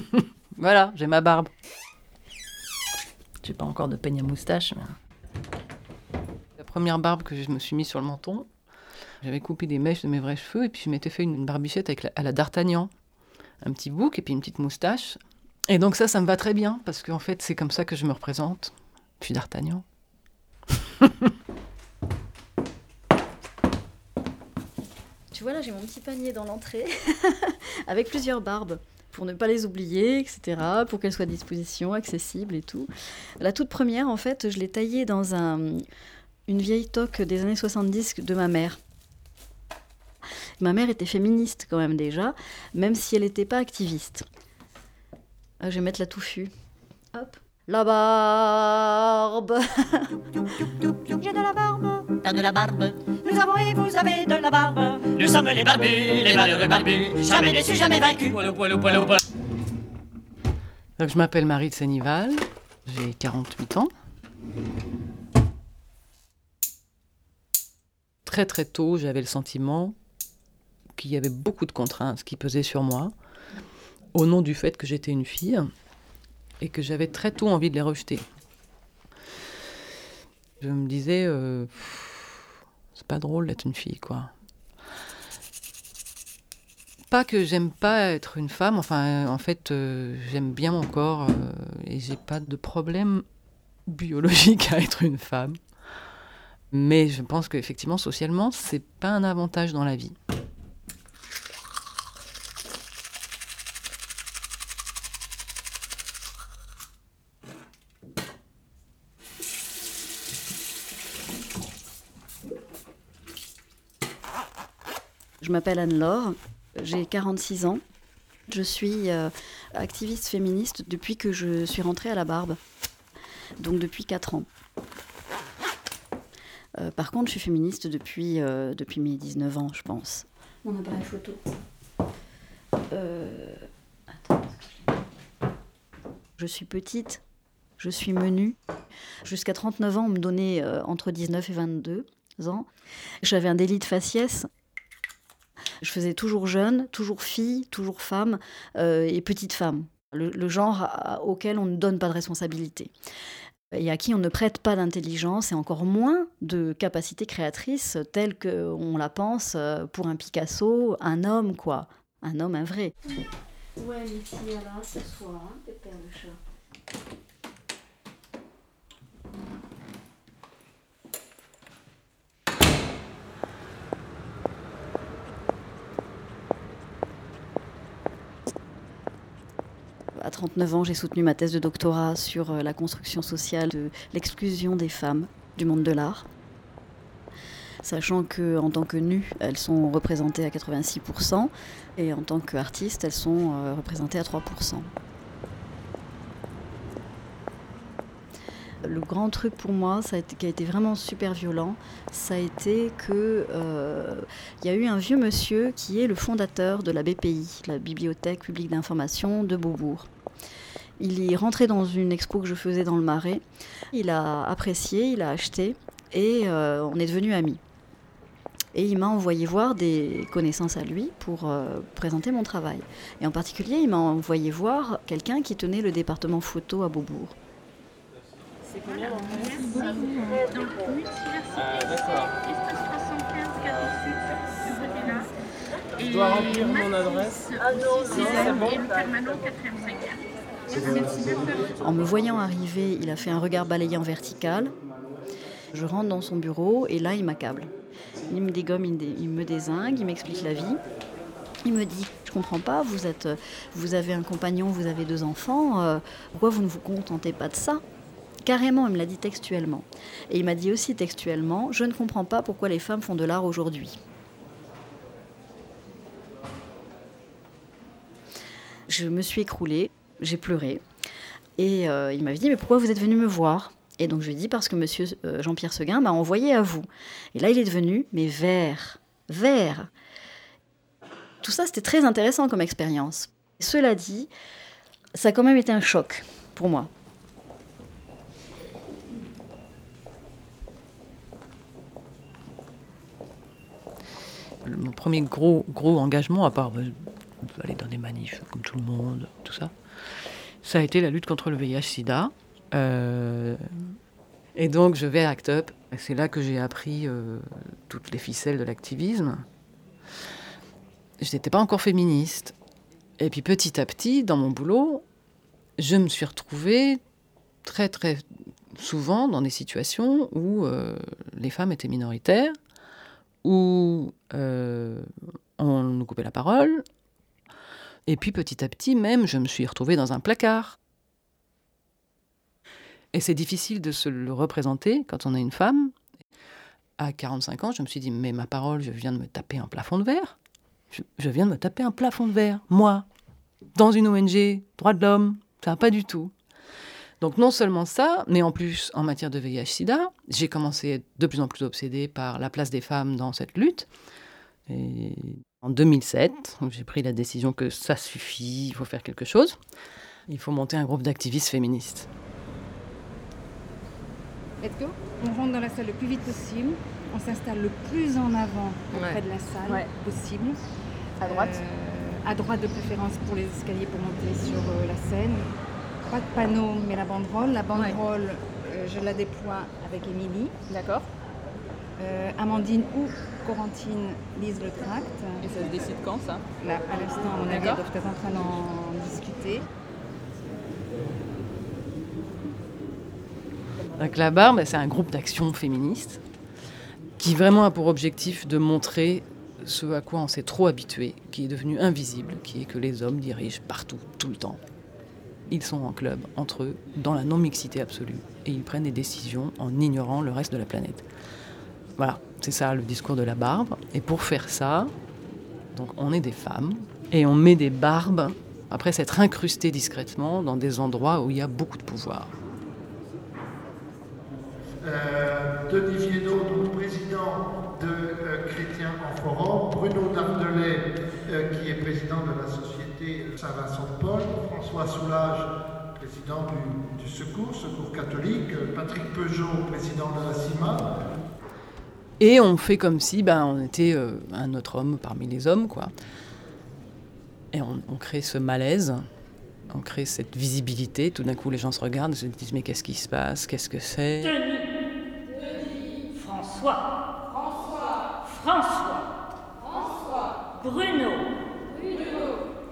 voilà, j'ai ma barbe. J'ai pas encore de peigne à moustache. Mais... La première barbe que je me suis mise sur le menton, j'avais coupé des mèches de mes vrais cheveux et puis je m'étais fait une barbichette avec à la d'Artagnan. Un petit bouc et puis une petite moustache. Et donc ça, ça me va très bien parce qu'en fait, c'est comme ça que je me représente. Je suis d'Artagnan. tu vois là, j'ai mon petit panier dans l'entrée avec plusieurs barbes pour ne pas les oublier, etc., pour qu'elles soient à disposition, accessibles et tout. La toute première, en fait, je l'ai taillée dans un, une vieille toque des années 70 de ma mère. Ma mère était féministe quand même déjà, même si elle n'était pas activiste. Ah, je vais mettre la touffue. Hop. La barbe. J'ai de la barbe. T'as de la barbe. Nous avons et vous avez de la barbe. Nous sommes les barbus, les malheureux barbus. Jamais déçus, jamais vaincus. Donc, je m'appelle Marie de Sénival. J'ai 48 ans. Très très tôt, j'avais le sentiment qu'il y avait beaucoup de contraintes qui pesaient sur moi au nom du fait que j'étais une fille et que j'avais très tôt envie de les rejeter. Je me disais, euh, c'est pas drôle d'être une fille, quoi. Pas que j'aime pas être une femme, enfin, en fait, euh, j'aime bien mon corps euh, et j'ai pas de problème biologique à être une femme. Mais je pense qu'effectivement, socialement, c'est pas un avantage dans la vie. Je m'appelle Anne-Laure, j'ai 46 ans. Je suis euh, activiste féministe depuis que je suis rentrée à la barbe, donc depuis 4 ans. Euh, par contre, je suis féministe depuis, euh, depuis mes 19 ans, je pense. Mon appareil photo. Attends. Je suis petite, je suis menue. Jusqu'à 39 ans, on me donnait entre 19 et 22 ans. J'avais un délit de faciès je faisais toujours jeune, toujours fille, toujours femme euh, et petite femme. Le, genre auquel on ne donne pas de responsabilité et à qui on ne prête pas d'intelligence et encore moins de capacité créatrice telle qu'on la pense euh, pour un Picasso, un homme quoi, un homme, un vrai. Ouais, mais là, ce soir, hein, pépère de chat. À 39 ans, j'ai soutenu ma thèse de doctorat sur euh, la construction sociale de l'exclusion des femmes du monde de l'art. Sachant qu'en tant que nues, elles sont représentées à 86% et en tant qu'artistes, elles sont euh, représentées à 3%. Le grand truc pour moi, qui a été vraiment super violent, ça a été qu'il euh, y a eu un vieux monsieur qui est le fondateur de la BPI, la Bibliothèque publique d'information de Beaubourg. Il est rentré dans une expo que je faisais dans le Marais. Il a apprécié, il a acheté et euh, on est devenus amis. Et il m'a envoyé voir des connaissances à lui pour euh, présenter mon travail. Et en particulier, il m'a envoyé voir quelqu'un qui tenait le département photo à Beaubourg. C'est combien Donc, Ah, d'accord. Je dois remplir mon adresse. Ah non, c'est bon. Et le permanent 4e, 5e. En me voyant arriver, il a fait un regard balayant vertical. Je rentre dans son bureau et là, il m'accable. Il me dégomme, il, me désingue, il m'explique la vie. Il me dit, je comprends pas, vous êtes, vous avez un compagnon, vous avez deux enfants, euh, pourquoi vous ne vous contentez pas de ça Carrément, il me l'a dit textuellement. Et il m'a dit aussi textuellement, je ne comprends pas pourquoi les femmes font de l'art aujourd'hui. Je me suis écroulée j'ai pleuré. Et euh, il m'avait dit, mais pourquoi vous êtes venu me voir? Et donc je lui ai dit, parce que monsieur euh, Jean-Pierre Seguin m'a envoyé à vous. Et là, il est devenu, mais vert, vert. Tout ça, c'était très intéressant comme expérience. Cela dit, ça a quand même été un choc pour moi. Mon premier gros, gros engagement, à part euh, aller dans des manifs, comme tout le monde, tout ça. Ça a été la lutte contre le VIH-Sida. Euh, et donc, je vais à ACT UP. C'est là que j'ai appris euh, toutes les ficelles de l'activisme. Je n'étais pas encore féministe. Et puis, petit à petit, dans mon boulot, je me suis retrouvée très, très souvent dans des situations où euh, les femmes étaient minoritaires, où euh, on nous coupait la parole. Et puis petit à petit, même, je me suis retrouvée dans un placard. Et c'est difficile de se le représenter quand on est une femme. À 45 ans, je me suis dit, mais ma parole, je viens de me taper un plafond de verre. Je, viens de me taper un plafond de verre, moi, dans une ONG, droit de l'homme, ça pas du tout. Donc non seulement ça, mais en plus en matière de VIH/SIDA, j'ai commencé à être de plus en plus obsédée par la place des femmes dans cette lutte. Et en 2007, j'ai pris la décision que ça suffit, il faut faire quelque chose. Il faut monter un groupe d'activistes féministes. Let's go. On rentre dans la salle le plus vite possible. On s'installe le plus en avant auprès Ouais. de la salle Ouais. possible. À droite. Euh, à droite de préférence pour les escaliers pour monter sur euh, la scène. Pas de panneau, mais la banderole. La banderole, euh, je la déploie avec Émilie. D'accord. Euh, Amandine ou Corentine lisent le tract. Et ça se décide quand ça? Là, à l'instant, à mon avis, elles D'accord. doivent être en train d'en discuter. Donc la barbe, c'est un groupe d'action féministe qui vraiment a pour objectif de montrer ce à quoi on s'est trop habitué, qui est devenu invisible, qui est que les hommes dirigent partout, tout le temps. Ils sont en club, entre eux, dans la non-mixité absolue, et ils prennent des décisions en ignorant le reste de la planète. Voilà, c'est ça le discours de la barbe. Et pour faire ça, donc on est des femmes, et on met des barbes, après s'être incrustées discrètement dans des endroits où il y a beaucoup de pouvoir. Euh, donc président de euh, Chrétiens en Forum, Bruno Dardelet, euh, qui est président de Saint-Vincent-de-Paul, François Soulage, président du, du Secours, Secours catholique, Patrick Peugeot, président de la CIMA, Et on fait comme si ben, on était euh, un autre homme parmi les hommes, quoi. Et on, on crée ce malaise, on crée cette visibilité. Tout d'un coup, les gens se regardent et se disent Mais qu'est-ce qui se passe? Qu'est-ce que c'est? Denis. François. François. François. Bruno.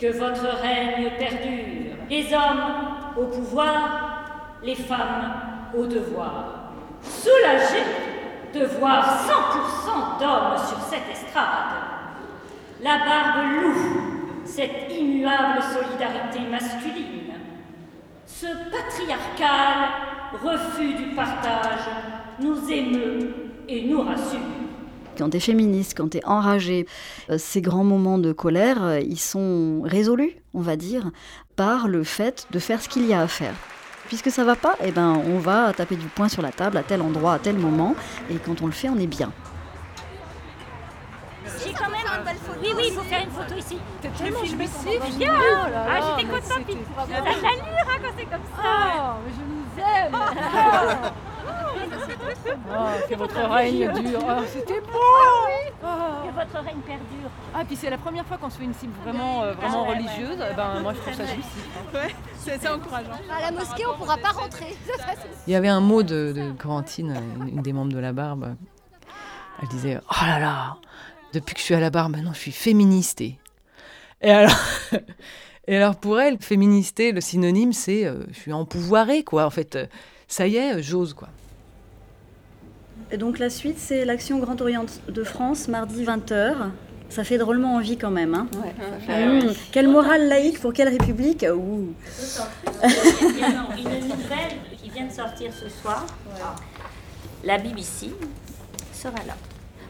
Que votre règne perdure. Les hommes au pouvoir, les femmes au devoir. Soulagé de voir 100% d'hommes sur cette estrade. La barbe loue cette immuable solidarité masculine. Ce patriarcal refus du partage nous émeut et nous rassure. Quand tu es féministe, quand tu es enragé, euh, ces grands moments de colère, euh, ils sont résolus, on va dire, par le fait de faire ce qu'il y a à faire. Puisque ça va pas, eh ben, on va taper du poing sur la table à tel endroit, à tel moment, et quand on le fait, on est bien. J'ai quand même une belle photo. Oui, oui, il faut faire une photo ici. T'es tellement jouissif. Bien Oh là Ah, j'étais contente. Ça a de l'allure hein, quand c'est comme ça. Oh, mais je nous aime. Oh, que votre règne dure. Oh, C'était beau. Oh. Que votre règne perdure. Ah, puis c'est la première fois qu'on se fait une cible vraiment, euh, vraiment Ah ouais, religieuse. ouais. Ben, moi, je trouve ça C'est vrai. jouissif. C'est encourageant. À la mosquée, on pourra pas rentrer. Il y avait un mot de, de Corentine, une, des membres de la barbe. Elle disait Oh là là, depuis que je suis à la barbe, maintenant je suis féministée. Et alors, et alors pour elle, féministée, le synonyme, c'est euh, je suis empouvoirée, quoi. En fait, euh, ça y est, euh, j'ose, quoi. Et donc la suite, c'est l'Action Grand Orient de France, mardi 20h. Ça fait drôlement envie quand même. Hein Mmh. Quelle morale laïque pour quelle république? Ouh. Il y a une nouvelle qui vient de sortir ce soir. La BBC sera là.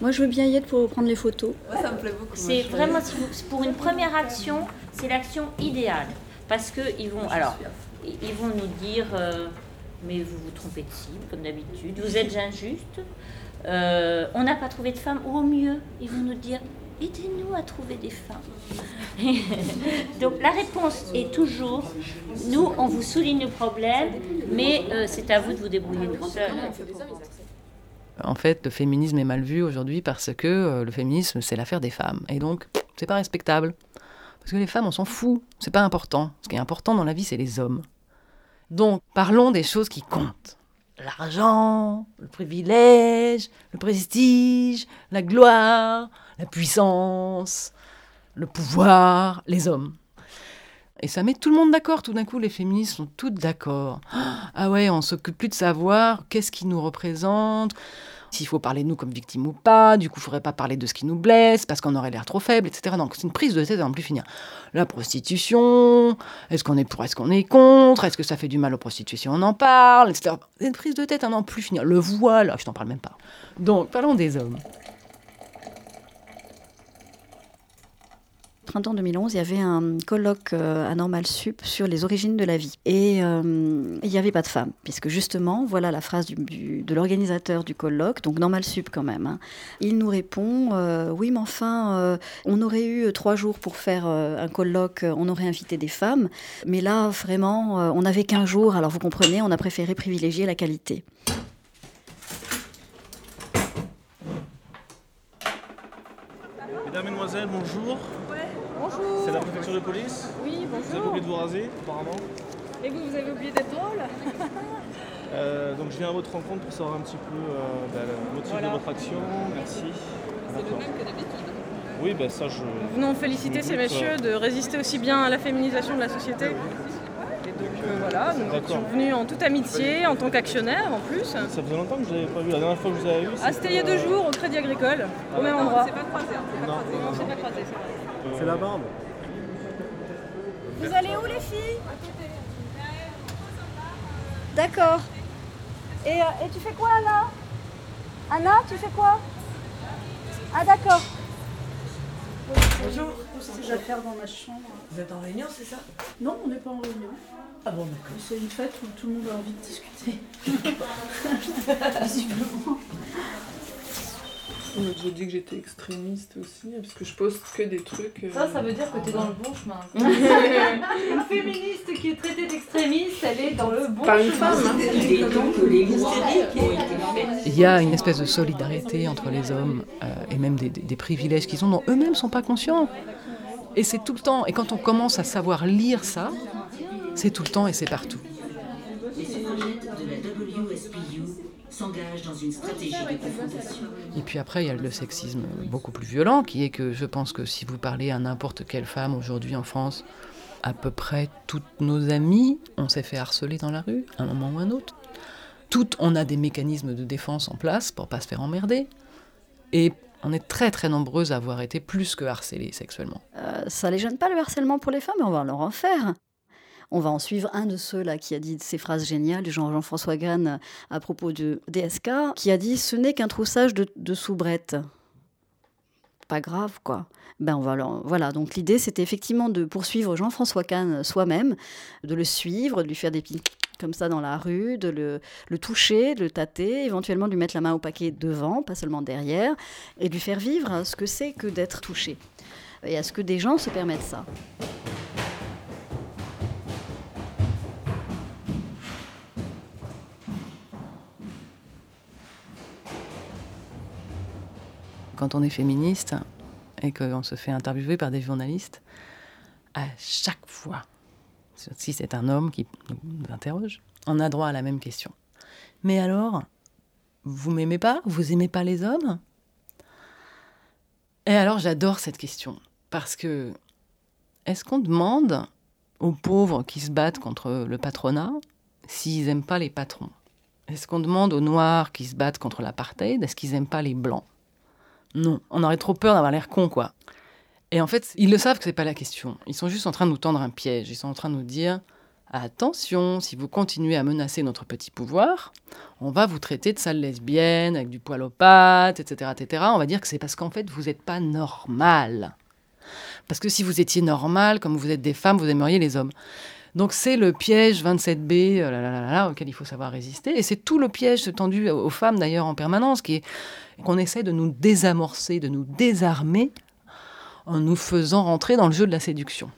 Moi, je veux bien y être pour prendre les photos. ça me plaît beaucoup. C'est vraiment, si vous- pour une première action, c'est l'action idéale. Parce qu'ils vont, alors, ils vont nous dire, euh, mais vous vous trompez de cible, comme d'habitude, vous êtes injuste, euh, on n'a pas trouvé de femmes, au mieux, ils vont nous dire, aidez-nous à trouver des femmes. Donc la réponse est toujours, nous, on vous souligne le problème, mais euh, c'est à vous de vous débrouiller tout seul. En fait, le féminisme est mal vu aujourd'hui parce que euh, le féminisme, c'est l'affaire des femmes. Et donc, c'est pas respectable. Parce que les femmes, on s'en fout. C'est pas important. Ce qui est important dans la vie, c'est les hommes. Donc, parlons des choses qui comptent. L'argent, le privilège, le prestige, la gloire, la puissance, le pouvoir, les hommes. Et ça met tout le monde d'accord. Tout d'un coup, les féministes sont toutes d'accord. Ah ouais, on s'occupe plus de savoir qu'est-ce qui nous représente, s'il faut parler de nous comme victimes ou pas. Du coup, il faudrait pas parler de ce qui nous blesse parce qu'on aurait l'air trop faible, etc. Donc, c'est une prise de tête à en plus finir. La prostitution, est-ce qu'on est pour, est-ce qu'on est contre, est-ce que ça fait du mal aux prostitutions, on en parle, etc. C'est une prise de tête à n'en plus finir. Le voile, je t'en parle même pas. Donc, parlons des hommes. Printemps 2011, il y avait un colloque euh, à Normal Sup sur les origines de la vie. Et euh, il n'y avait pas de femmes, puisque justement, voilà la phrase de l'organisateur du colloque, donc Normal Sup quand même. hein. Il nous répond euh, Oui, mais enfin, on aurait eu trois jours pour faire un colloque, on aurait invité des femmes, mais là, vraiment, on n'avait qu'un jour, alors vous comprenez, on a préféré privilégier la qualité. Mesdames, Mesdemoiselles, bonjour. C'est préfecture de police Oui, Vous avez oublié de vous raser, apparemment. Et vous, vous avez oublié d'être drôle Euh, donc je viens à votre rencontre pour savoir un petit peu euh, bah, le motif Voilà. de votre action. Merci. C'est le même que d'habitude. Oui, ben ça je. Nous venons féliciter je ces messieurs de résister aussi bien à la féminisation de la société. Et donc euh, voilà, nous sommes venus en toute amitié, en tant qu'actionnaires en plus. Ça faisait longtemps que je l'avais pas vu. La dernière fois que je vous avais vu, Ah, c'était il y a deux euh, jours au Crédit Agricole, au même endroit. C'est pas croisé, Non, non, non. c'est pas croisé, c'est vrai. C'est la barbe. Vous allez où les filles? D'accord. Et, euh, et tu fais quoi Anna? Anna, tu fais quoi? Ah d'accord. Bonjour. Ces affaires dans ma chambre? Vous êtes en réunion, c'est ça? Non, on n'est pas en réunion. Ah bon, d'accord. C'est une fête où tout le monde a envie de discuter. Visiblement. On m'a déjà dit que j'étais extrémiste aussi, parce que je poste que des trucs. euh, Ça, ça veut dire que tu es dans le bon chemin. une féministe qui est traitée d'extrémiste, elle est dans le bon Par chemin. femme, hein. Faits. Il y a une espèce de solidarité entre les hommes euh, et même des, des- des privilèges qu'ils ont dont eux-mêmes ne sont pas conscients. Et c'est tout le temps. Et quand on commence à savoir lire ça, c'est tout le temps et c'est partout. Les de la s'engagent dans une stratégie de confrontation. Et puis après, il y a le sexisme beaucoup plus violent, qui est que je pense que si vous parlez à n'importe quelle femme aujourd'hui en France, à peu près toutes nos amies, on s'est fait harceler dans la rue, à un moment ou un autre. Toutes, on a des mécanismes de défense en place pour pas se faire emmerder. Et on est très très nombreuses à avoir été plus que harcelées sexuellement. Euh, ça les gêne pas le harcèlement pour les femmes, mais on va leur en faire. On va en suivre un de ceux-là qui a dit ces phrases géniales, Jean-François Gann à propos de DSK, qui a dit Ce n'est qu'un troussage de, de soubrette. Pas grave, quoi. Ben leur- Voilà, donc l'idée c'était effectivement de poursuivre Jean-François Kahn soi-même, de le suivre, de lui faire des petits comme ça dans la rue, de le, le toucher, de le tâter, éventuellement de lui mettre la main au paquet devant, pas seulement derrière, et de lui faire vivre ce que c'est que d'être touché. Et à ce que des gens se permettent ça. Quand on est féministe et qu'on se fait interviewer par des journalistes, à chaque fois, si c'est un homme qui nous interroge, on a droit à la même question. Mais alors, vous m'aimez pas? Vous aimez pas les hommes? Et alors, j'adore cette question. Parce que, est-ce qu'on demande aux pauvres qui se battent contre le patronat s'ils n'aiment pas les patrons? Est-ce qu'on demande aux noirs qui se battent contre l'apartheid est-ce qu'ils n'aiment pas les blancs? Non, on aurait trop peur d'avoir l'air con, quoi. Et en fait, ils le savent que c'est pas la question. Ils sont juste en train de nous tendre un piège. Ils sont en train de nous dire attention, si vous continuez à menacer notre petit pouvoir, on va vous traiter de sale lesbienne avec du poil aux pattes, etc., etc. On va dire que c'est parce qu'en fait vous n'êtes pas normal. Parce que si vous étiez normal, comme vous êtes des femmes, vous aimeriez les hommes. Donc c'est le piège 27B euh, auquel il faut savoir résister. Et c'est tout le piège tendu aux femmes d'ailleurs en permanence, qui est qu'on essaie de nous désamorcer, de nous désarmer en nous faisant rentrer dans le jeu de la séduction.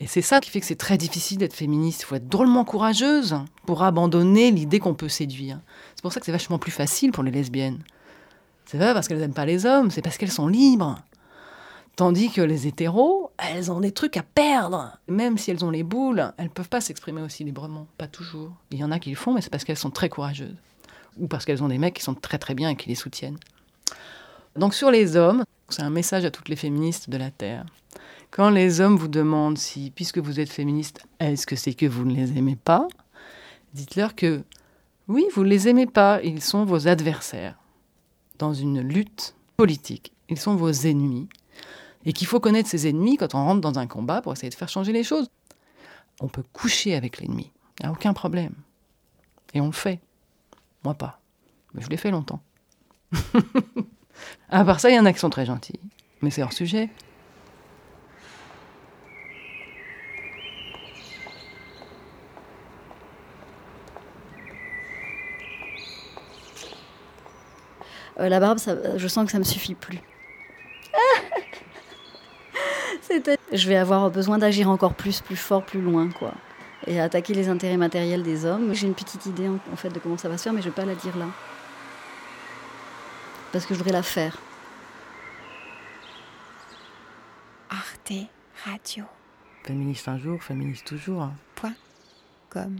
Et c'est ça qui fait que c'est très difficile d'être féministe. Il faut être drôlement courageuse pour abandonner l'idée qu'on peut séduire. C'est pour ça que c'est vachement plus facile pour les lesbiennes. C'est pas parce qu'elles n'aiment pas les hommes, c'est parce qu'elles sont libres. Tandis que les hétéros, elles ont des trucs à perdre. Même si elles ont les boules, elles peuvent pas s'exprimer aussi librement. Pas toujours. Il y en a qui le font, mais c'est parce qu'elles sont très courageuses. Ou parce qu'elles ont des mecs qui sont très très bien et qui les soutiennent. Donc sur les hommes, c'est un message à toutes les féministes de la Terre. Quand les hommes vous demandent si, puisque vous êtes féministe, est-ce que c'est que vous ne les aimez pas? Dites-leur que oui, vous ne les aimez pas, ils sont vos adversaires dans une lutte politique. Ils sont vos ennemis. Et qu'il faut connaître ses ennemis quand on rentre dans un combat pour essayer de faire changer les choses. On peut coucher avec l'ennemi, il n'y a aucun problème. Et on le fait. Moi pas. Mais je l'ai fait longtemps. à part ça, il y a qui sont très gentils. Mais c'est hors sujet. Euh, la barbe, je sens que ça me suffit plus. Je vais avoir besoin d'agir encore plus, plus fort, plus loin, quoi. Et attaquer les intérêts matériels des hommes. J'ai une petite idée en, en fait de comment ça va se faire, mais je vais pas la dire là. Parce que je voudrais la faire. Arte Radio. Féministe un jour, féministe toujours. Point. Comme.